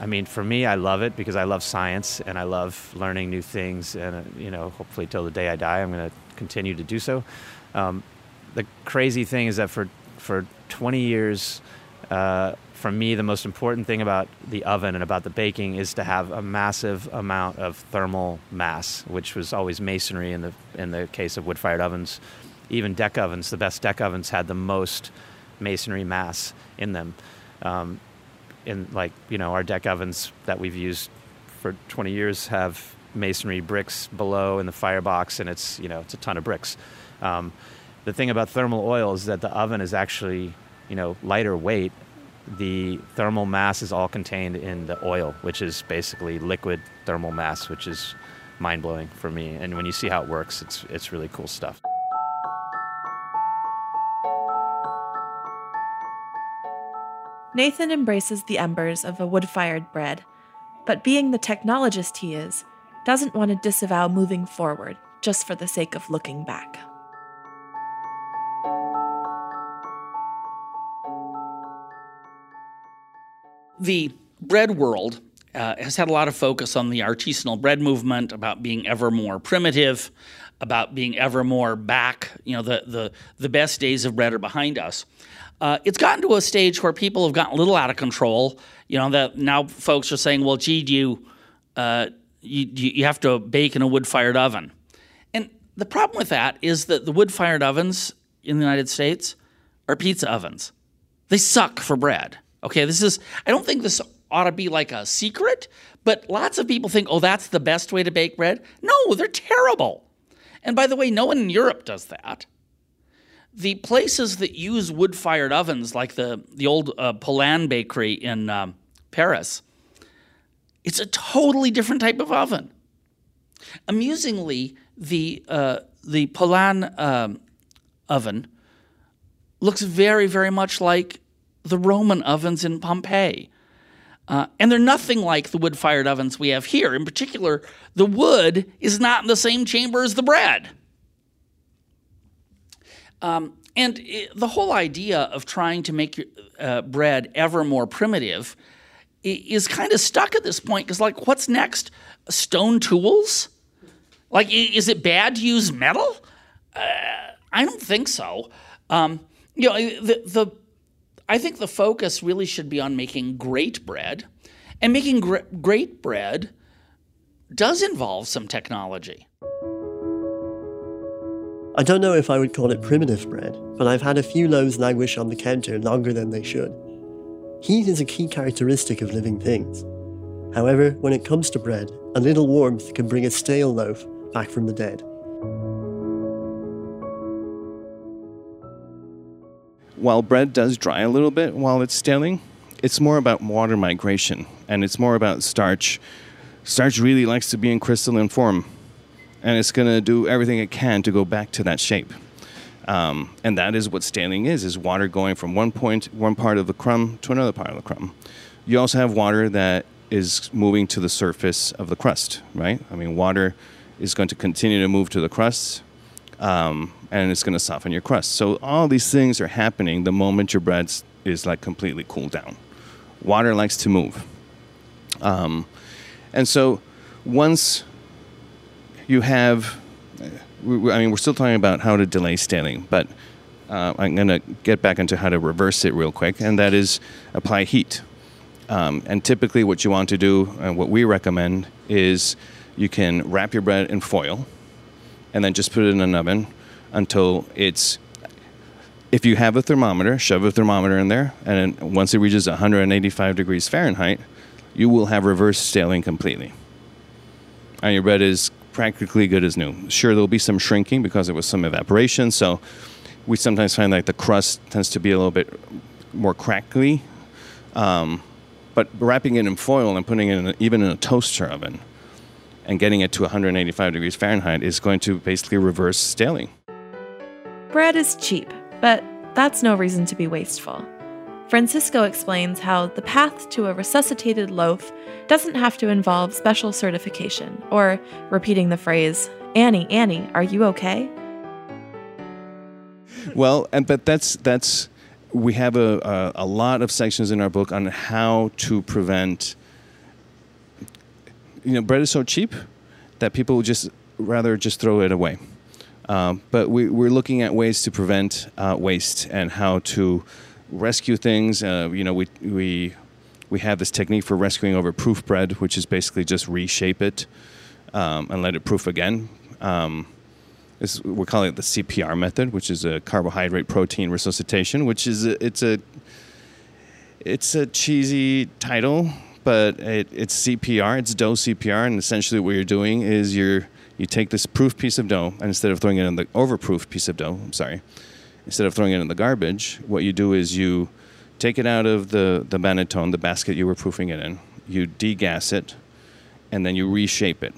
I mean, for me, I love it because I love science and I love learning new things. And, uh, you know, hopefully till the day I die, I'm going to continue to do so. Um, crazy thing is that for for 20 years, uh, for me, the most important thing about the oven and about the baking is to have a massive amount of thermal mass, which was always masonry in the in the case of wood-fired ovens. Even deck ovens, the best deck ovens had the most masonry mass in them. Um, in like you know our deck ovens that we've used for 20 years have masonry bricks below in the firebox, and it's you know it's a ton of bricks. Um, the thing about thermal oil is that the oven is actually, you know, lighter weight. The thermal mass is all contained in the oil, which is basically liquid thermal mass, which is mind blowing for me. And when you see how it works, it's it's really cool stuff. Nathan embraces the embers of a wood fired bread, but being the technologist he is, doesn't want to disavow moving forward just for the sake of looking back. The bread world uh, has had a lot of focus on the artisanal bread movement, about being ever more primitive, about being ever more back. You know, the the the best days of bread are behind us. Uh, it's gotten to a stage where people have gotten a little out of control. You know, that now folks are saying, "Well, gee, do you, uh, you you have to bake in a wood-fired oven?" And the problem with that is that the wood-fired ovens in the United States are pizza ovens. They suck for bread. Okay, this is, I don't think this ought to be like a secret, but lots of people think, oh, that's the best way to bake bread. No, they're terrible. And by the way, no one in Europe does that. The places that use wood fired ovens, like the, the old uh, Poilâne bakery in um, Paris, it's a totally different type of oven. Amusingly, the, uh, the Poilâne um, oven looks very, very much like the Roman ovens in Pompeii. Uh, and they're nothing like the wood fired ovens we have here. In particular, the wood is not in the same chamber as the bread. Um, and it, the whole idea of trying to make your uh, bread ever more primitive is kind of stuck at this point because, like, what's next? Stone tools? Like, is it bad to use metal? Uh, I don't think so. Um, you know, the, the I think the focus really should be on making great bread, and making gr- great bread does involve some technology. I don't know if I would call it primitive bread, but I've had a few loaves languish on the counter longer than they should. Heat is a key characteristic of living things. However, when it comes to bread, a little warmth can bring a stale loaf back from the dead. While bread does dry a little bit while it's staling, it's more about water migration and it's more about starch. Starch really likes to be in crystalline form and it's going to do everything it can to go back to that shape. Um, and that is what staling is: is water going from one point, one part of the crumb to another part of the crumb. You also have water that is moving to the surface of the crust, right? I mean, water is going to continue to move to the crust, um, and it's going to soften your crust. So all these things are happening the moment your bread is like completely cooled down. Water likes to move, um, and so once you have I mean, we're still talking about how to delay staling, but uh, I'm going to get back into how to reverse it real quick, and that is apply heat. Um, and typically, what you want to do, and what we recommend, is you can wrap your bread in foil and then just put it in an oven until it's. If you have a thermometer, shove a thermometer in there, and once it reaches 185 degrees Fahrenheit, you will have reverse staling completely. And your bread is practically good as new. Sure, there'll be some shrinking because there was some evaporation, so we sometimes find that the crust tends to be a little bit more crackly. Um, but wrapping it in foil and putting it in a, even in a toaster oven and getting it to 185 degrees Fahrenheit is going to basically reverse staling. Bread is cheap, but that's no reason to be wasteful. Francisco explains how the path to a resuscitated loaf doesn't have to involve special certification or repeating the phrase, Annie, Annie, are you okay? Well, and but that's that's we have a, a, a lot of sections in our book on how to prevent. You know, bread is so cheap that people just rather just throw it away. Um, but we, we're looking at ways to prevent uh, waste and how to rescue things. Uh, you know, we we we have this technique for rescuing over proof bread, which is basically just reshape it um, and let it proof again. Um, this, we're calling it the CPR method, which is a carbohydrate protein resuscitation, which is a, it's a it's a cheesy title, but it, it's CPR. It's dough CPR, and essentially what you're doing is you're you take this proof piece of dough, and instead of throwing it in the overproof piece of dough, I'm sorry, instead of throwing it in the garbage, what you do is you take it out of the, the banneton, the basket you were proofing it in, you degas it, and then you reshape it.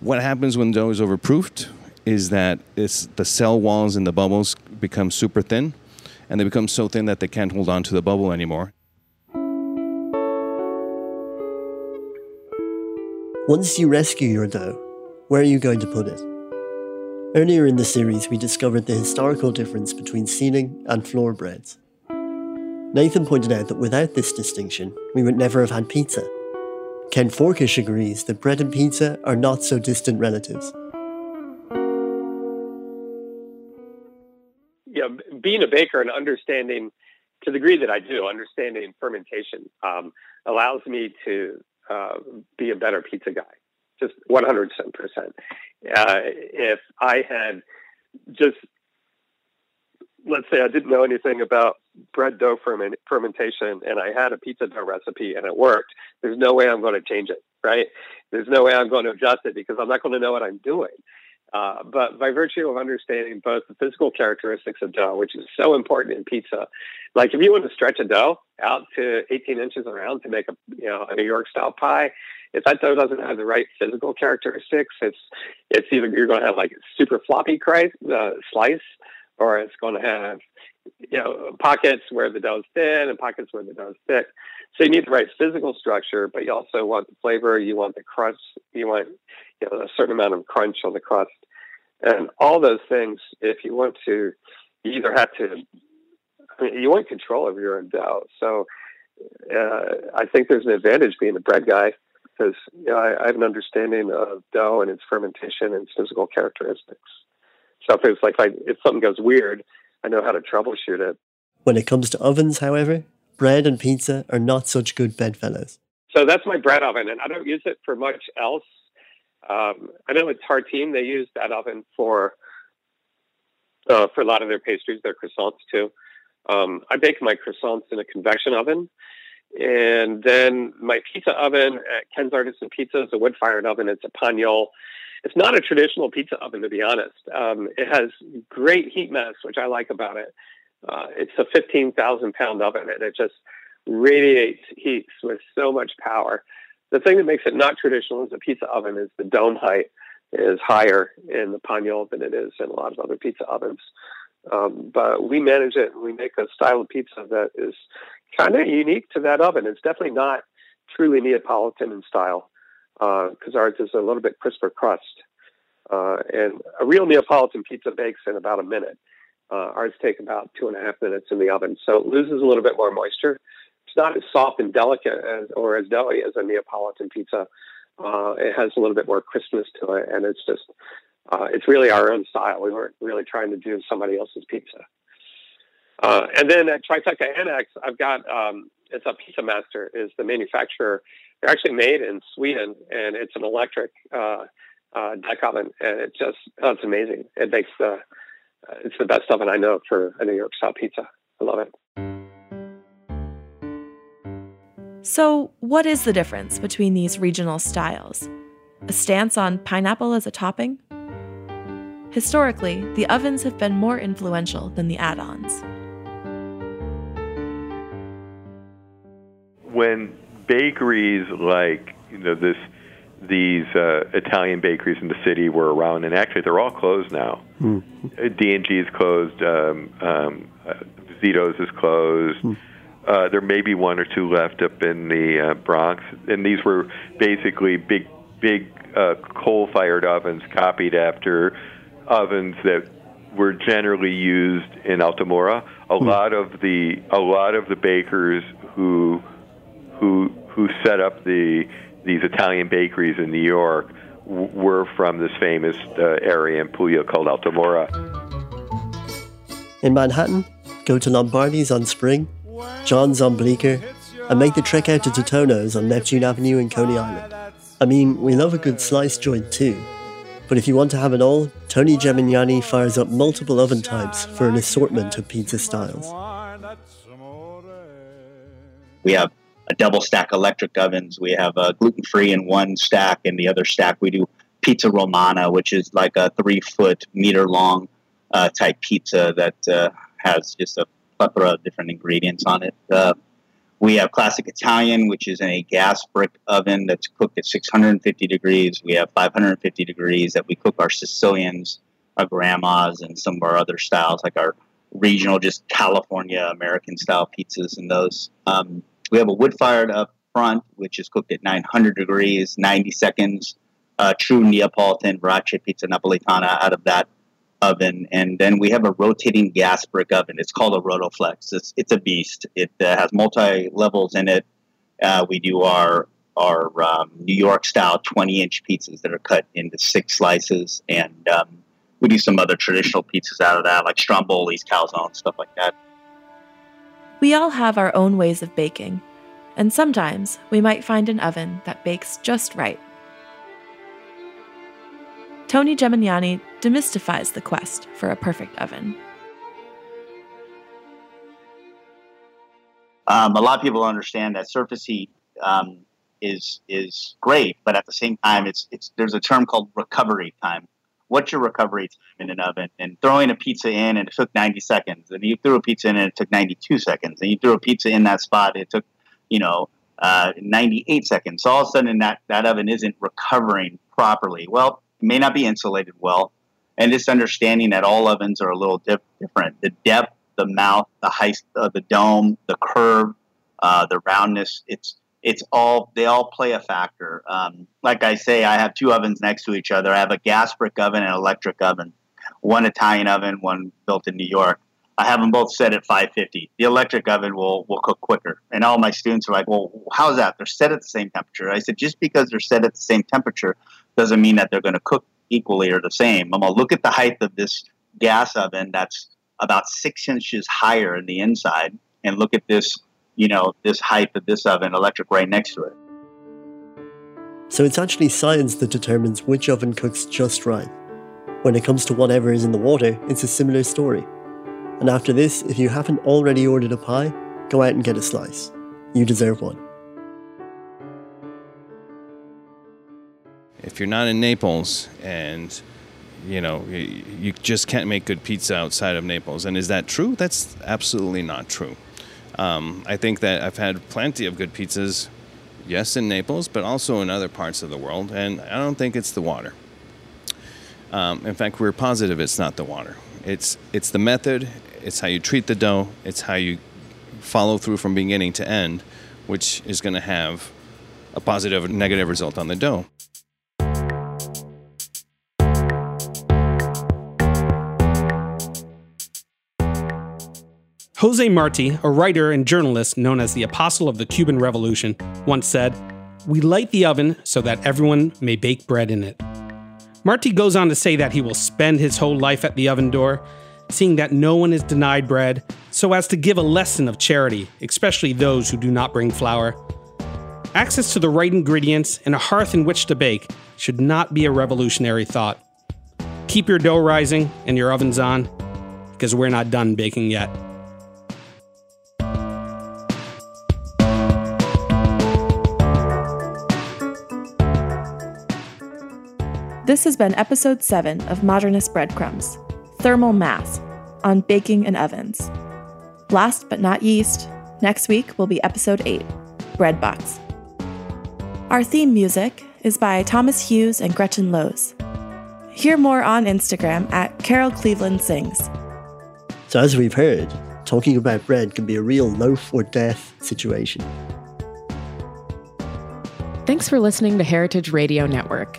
What happens when dough is overproofed is that it's the cell walls and the bubbles become super thin, and they become so thin that they can't hold on to the bubble anymore. Once you rescue your dough, where are you going to put it? Earlier in the series, we discovered the historical difference between ceiling and floor breads. Nathan pointed out that without this distinction, we would never have had pizza. Ken Forkish agrees that bread and pizza are not so distant relatives. Yeah, being a baker and understanding, to the degree that I do, understanding fermentation um, allows me to uh, be a better pizza guy, just 100%. Uh, if I had just let's say I didn't know anything about bread dough ferment, fermentation and I had a pizza dough recipe and it worked, there's no way I'm going to change it, right? There's no way I'm going to adjust it because I'm not going to know what I'm doing. Uh, but by virtue of understanding both the physical characteristics of dough, which is so important in pizza, like if you want to stretch a dough out to 18 inches around to make a you know a New York style pie, if that dough doesn't have the right physical characteristics, it's it's either you're going to have like a super floppy cri- uh, slice, or it's going to have you know pockets where the dough is thin and pockets where the dough is thick. So you need the right physical structure, but you also want the flavor. You want the crust. You want you know a certain amount of crunch on the crust, and all those things. If you want to, you either have to. I mean, you want control over your own dough. So uh, I think there's an advantage being a bread guy because you know, I, I have an understanding of dough and its fermentation and its physical characteristics. So if it's like if, I, if something goes weird, I know how to troubleshoot it. When it comes to ovens, however, bread and pizza are not such good bedfellows. So that's my bread oven, and I don't use it for much else. Um, I know at Tartine they use that oven for uh, for a lot of their pastries, their croissants too. Um, I bake my croissants in a convection oven, and then my pizza oven at Ken's Artisan Pizza is a wood fired oven. It's a Panyol. It's not a traditional pizza oven, to be honest. Um, it has great heat mass, which I like about it. Uh, it's a 15,000 pound oven, and it just radiates heat with so much power. The thing that makes it not traditional as a pizza oven is the dome height is higher in the Panyol than it is in a lot of other pizza ovens. Um, but we manage it and we make a style of pizza that is kind of unique to that oven. It's definitely not truly Neapolitan in style because uh, ours is a little bit crisper crust. Uh, and a real Neapolitan pizza bakes in about a minute. Uh, ours take about two and a half minutes in the oven, so it loses a little bit more moisture. It's not as soft and delicate as, or as doughy as a Neapolitan pizza. It has a little bit more crispness to it, and it's just uh, it's really our own style. We weren't really trying to do somebody else's pizza. Uh, and then at Trifecta Annex, I've got um, it's a Pizza Master is the manufacturer. They're actually made in Sweden, and it's an electric uh, uh, deck oven, and it just oh, it's amazing. It makes the uh, it's the best oven I know for a New York style pizza. I love it. So, what is the difference between these regional styles? A stance on pineapple as a topping? Historically, the ovens have been more influential than the add ons. When bakeries like, you know, this these uh, Italian bakeries in the city were around, and actually they're all closed now. Mm. D&G is closed. Um, um, uh, Zito's is closed. Mm. Uh, there may be one or two left up in the uh, Bronx, and these were basically big, big uh, coal-fired ovens copied after ovens that were generally used in Altamura. A mm. lot of the a lot of the bakers who who who set up the these Italian bakeries in New York w- were from this famous uh, area in Puglia called Altamura. In Manhattan, go to Lombardi's on Spring, John's on Bleecker, and make the trek out to Totonno's on Neptune Avenue in Coney Island. I mean, we love a good slice joint too, but if you want to have it all, Tony Gemignani fires up multiple oven types for an assortment of pizza styles. We have a double stack electric ovens. We have a gluten free in one stack, and the other stack we do pizza romana, which is like a three foot meter long uh, type pizza that uh, has just a plethora of different ingredients on it. Uh, we have classic Italian, which is in a gas brick oven that's cooked at 650 degrees. We have 550 degrees that we cook our Sicilians, our grandmas, and some of our other styles, like our regional, just California American style pizzas and those. Um, we have a wood fired up front, which is cooked at 900 degrees, 90 seconds. Uh, true Neapolitan Verace pizza napolitana out of that oven. And then we have a rotating gas brick oven. It's called a Rotoflex. It's, it's a beast. It uh, has multi levels in it. Uh, we do our our um, New York style 20 inch pizzas that are cut into six slices. And um, we do some other traditional pizzas out of that, like strombolis, calzone, stuff like that. We all have our own ways of baking, and sometimes we might find an oven that bakes just right. Tony Gemignani demystifies the quest for a perfect oven. Um, a lot of people understand that surface heat um, is is great, but at the same time, it's it's there's a term called recovery time, What's your recovery time in an oven? And throwing a pizza in and it took 90 seconds, and you threw a pizza in and it took 92 seconds, and you threw a pizza in that spot, it took you know uh, 98 seconds. So all of a sudden, that that oven isn't recovering properly. Well, it may not be insulated well, and this understanding that all ovens are a little dip- different. The depth, the mouth, the height of the dome, the curve, uh, the roundness. It's it's all they all play a factor. Um, like I say, I have two ovens next to each other. I have a gas brick oven and an electric oven, one Italian oven, one built in New York. I have them both set at 550. The electric oven will will cook quicker, and all my students are like, "Well, how's that? They're set at the same temperature." I said, "Just because they're set at the same temperature doesn't mean that they're going to cook equally or the same." I'm gonna look at the height of this gas oven that's about six inches higher in the inside, and look at this you know, this height of this oven electric right next to it. So it's actually science that determines which oven cooks just right. When it comes to whatever is in the water, it's a similar story. And after this, if you haven't already ordered a pie, go out and get a slice. You deserve one. If you're not in Naples and you know you, you just can't make good pizza outside of Naples, and is that true? That's absolutely not true. Um, I think that I've had plenty of good pizzas, yes, in Naples, but also in other parts of the world, and I don't think it's the water. Um, in fact, we're positive it's not the water. It's it's the method. It's how you treat the dough. It's how you follow through from beginning to end, which is going to have a positive or negative result on the dough. Jose Marti, a writer and journalist known as the Apostle of the Cuban Revolution, once said, We light the oven so that everyone may bake bread in it. Marti goes on to say that he will spend his whole life at the oven door, seeing that no one is denied bread, so as to give a lesson of charity, especially those who do not bring flour. Access to the right ingredients and a hearth in which to bake should not be a revolutionary thought. Keep your dough rising and your ovens on, because we're not done baking yet. This has been episode 7 of Modernist Breadcrumbs Thermal Mass on baking and ovens. Last but not least, next week will be episode 8 Bread Box. Our theme music is by Thomas Hughes and Gretchen Lohse. Hear more on Instagram at Carol Cleveland Sings. So, as we've heard, talking about bread can be a real loaf or death situation. Thanks for listening to Heritage Radio Network